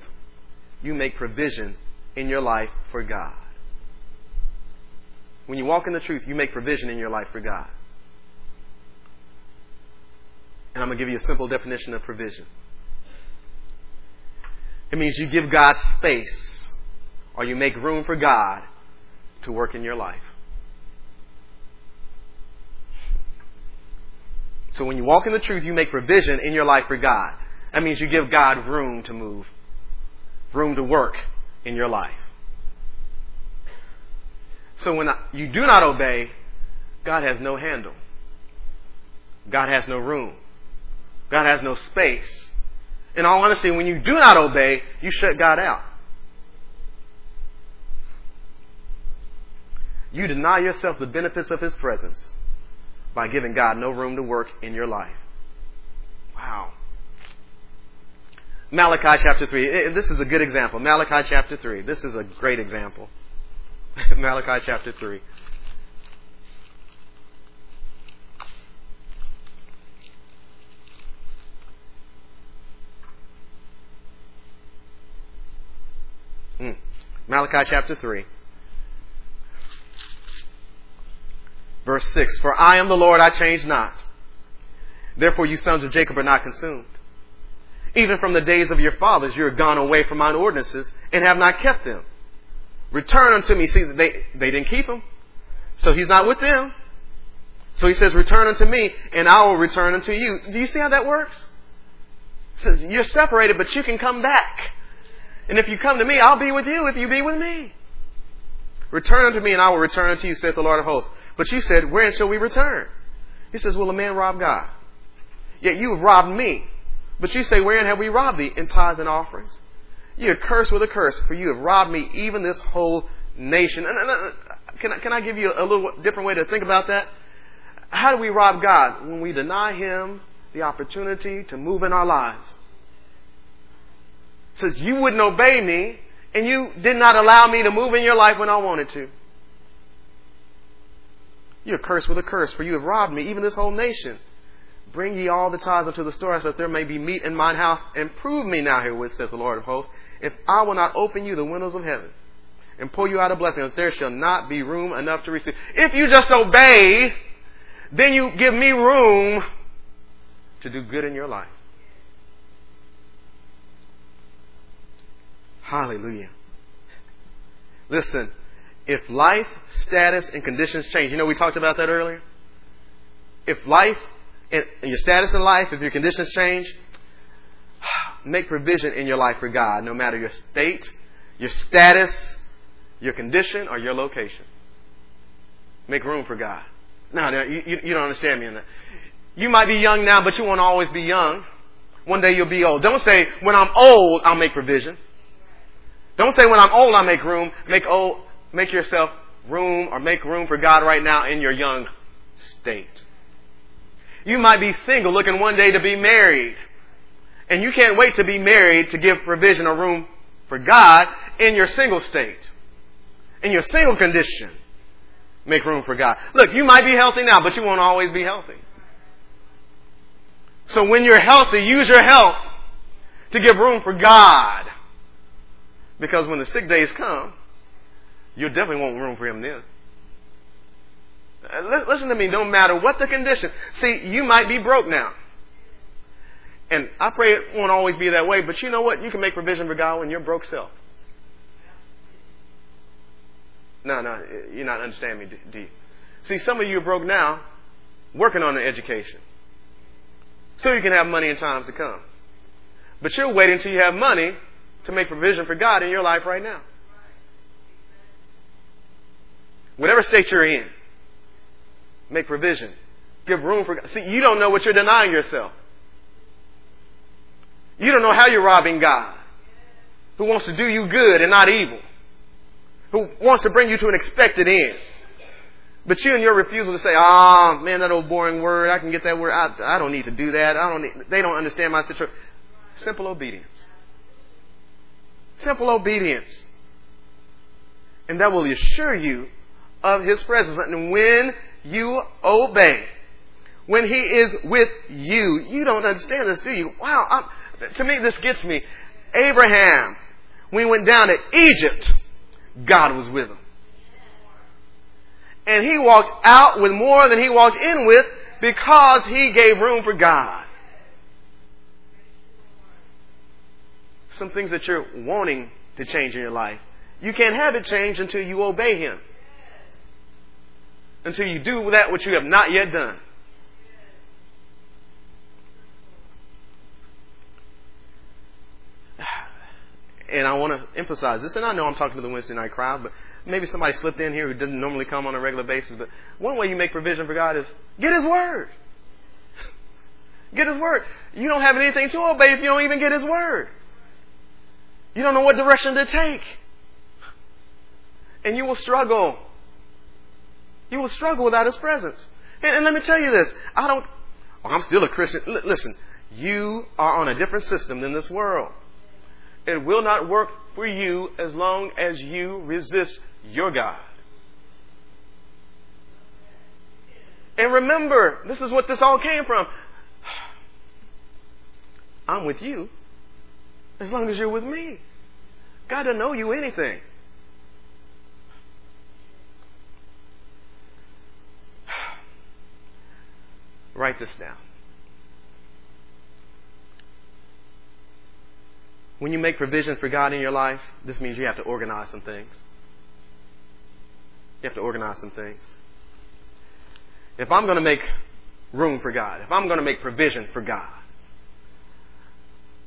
you make provision in your life for God. When you walk in the truth, you make provision in your life for God. And I'm going to give you a simple definition of provision. It means you give God space or you make room for God to work in your life. So when you walk in the truth, you make provision in your life for God. That means you give God room to move, room to work in your life. So when you do not obey, God has no handle. God has no room. God has no space. In all honesty, when you do not obey, you shut God out. You deny yourself the benefits of His presence by giving God no room to work in your life. Wow. Malachi chapter 3. This is a good example. Malachi chapter 3. This is a great example. [laughs] Malachi chapter 3. Malachi chapter 3. Verse 6 For I am the Lord, I change not. Therefore, you sons of Jacob are not consumed. Even from the days of your fathers, you are gone away from mine ordinances and have not kept them. Return unto me. See, they, they didn't keep them. So he's not with them. So he says, return unto me and I will return unto you. Do you see how that works? says, You're separated, but you can come back. And if you come to me, I'll be with you if you be with me. Return unto me, and I will return unto you, saith the Lord of hosts. But you said, Wherein shall we return? He says, Will a man rob God? Yet you have robbed me. But you say, Wherein have we robbed thee? In tithes and offerings. You are cursed with a curse, for you have robbed me, even this whole nation. And, and, and, can, can I give you a little different way to think about that? How do we rob God? When we deny Him the opportunity to move in our lives. Says, You wouldn't obey me, and you did not allow me to move in your life when I wanted to. You're cursed with a curse, for you have robbed me, even this whole nation. Bring ye all the tithes unto the storehouse, that there may be meat in mine house, and prove me now herewith, saith the Lord of hosts, if I will not open you the windows of heaven, and pour you out a blessing, that there shall not be room enough to receive. If you just obey, then you give me room to do good in your life. Hallelujah. Listen, if life, status, and conditions change, you know we talked about that earlier? If life and your status in life, if your conditions change, [sighs] make provision in your life for God, no matter your state, your status, your condition, or your location. Make room for God. Now, you, you, you don't understand me in that. You might be young now, but you won't always be young. One day you'll be old. Don't say, when I'm old, I'll make provision. Don't say, when I'm old, I'll make room. Make old, make yourself room or make room for God right now in your young state. You might be single looking one day to be married. And you can't wait to be married to give provision or room for God in your single state. In your single condition. Make room for God. Look, you might be healthy now, but you won't always be healthy. So when you're healthy, use your health to give room for God. Because when the sick days come, you definitely want room for Him then. Uh, listen to me, no matter what the condition. See, you might be broke now. And I pray it won't always be that way, but you know what? You can make provision for God when you're broke self. No, no, you're not understanding me, D. See, some of you are broke now, working on an education. So you can have money in times to come. But you're waiting until you have money to make provision for God in your life right now. Whatever state you're in, make provision. Give room for God. See, you don't know what you're denying yourself. You don't know how you're robbing God, who wants to do you good and not evil, who wants to bring you to an expected end. But you and your refusal to say, "Ah, oh, man, that old boring word, I can get that word. I, I don't need to do that. I don't. Need, they don't understand my situation." Simple obedience. Simple obedience, and that will assure you of His presence. And when you obey, when He is with you, you don't understand this, do you? Wow. I'm, to me, this gets me. Abraham, when he went down to Egypt, God was with him. And he walked out with more than he walked in with because he gave room for God. Some things that you're wanting to change in your life, you can't have it change until you obey him. Until you do that which you have not yet done. [sighs] And I want to emphasize this, and I know I'm talking to the Wednesday night crowd, but maybe somebody slipped in here who doesn't normally come on a regular basis. But one way you make provision for God is get His Word. [laughs] Get His Word. You don't have anything to obey if you don't even get His Word. You don't know what direction to take. And you will struggle. You will struggle without His presence. And, and let me tell you this. I don't, well, I'm still a Christian. L- listen, you are on a different system than this world. It will not work for you as long as you resist your God. And remember, this is what this all came from. [sighs] I'm with you as long as you're with me. God doesn't owe you anything. [sighs] Write this down. When you make provision for God in your life, this means you have to organize some things. You have to organize some things. If I'm going to make room for God, if I'm going to make provision for God,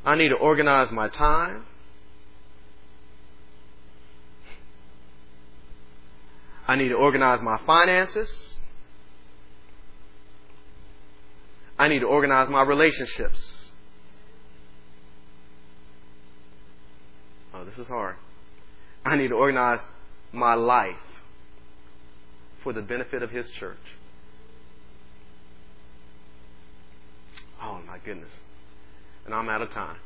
I need to organize my time. I need to organize my finances. I need to organize my relationships. Oh, this is hard. I need to organize my life for the benefit of His church. Oh, my goodness. And I'm out of time.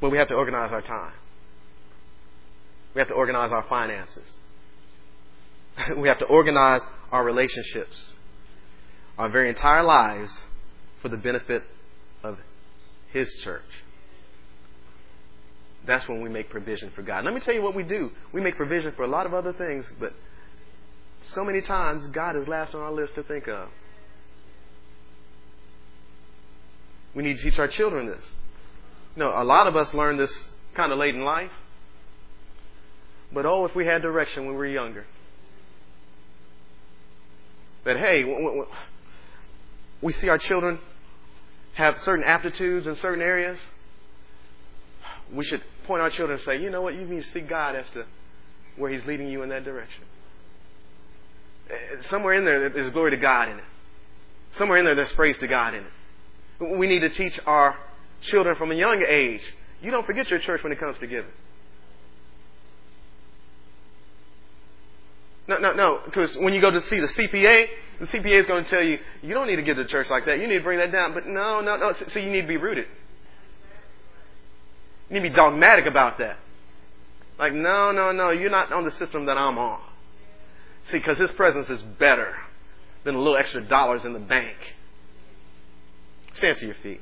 But we have to organize our time. We have to organize our finances. [laughs] we have to organize our relationships, our very entire lives for the benefit of His church. That's when we make provision for God. Let me tell you what we do. We make provision for a lot of other things, but so many times God is last on our list to think of. We need to teach our children this. You know, a lot of us learn this kind of late in life. But oh, if we had direction when we were younger. That, hey, we see our children have certain aptitudes in certain areas. We should point our children and say, you know what, you need to see God as to where He's leading you in that direction. Eh, somewhere in there, there's glory to God in it. Somewhere in there, there's praise to God in it. We need to teach our children from a young age. You don't forget your church when it comes to giving. No, no, no. Because when you go to see the CPA, the CPA is going to tell you, you don't need to give to church like that. You need to bring that down. But no, no, no. So you need to be rooted. You need to be dogmatic about that. Like, no, no, no. You're not on the system that I'm on. See, because His presence is better than a little extra dollars in the bank. Stand to your feet.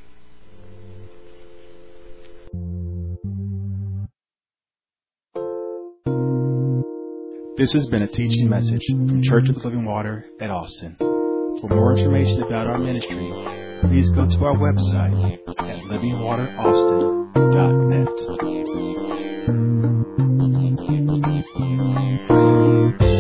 This has been a teaching message from Church of the Living Water at Austin. For more information about our ministry, please go to our website at livingwateraustin.net.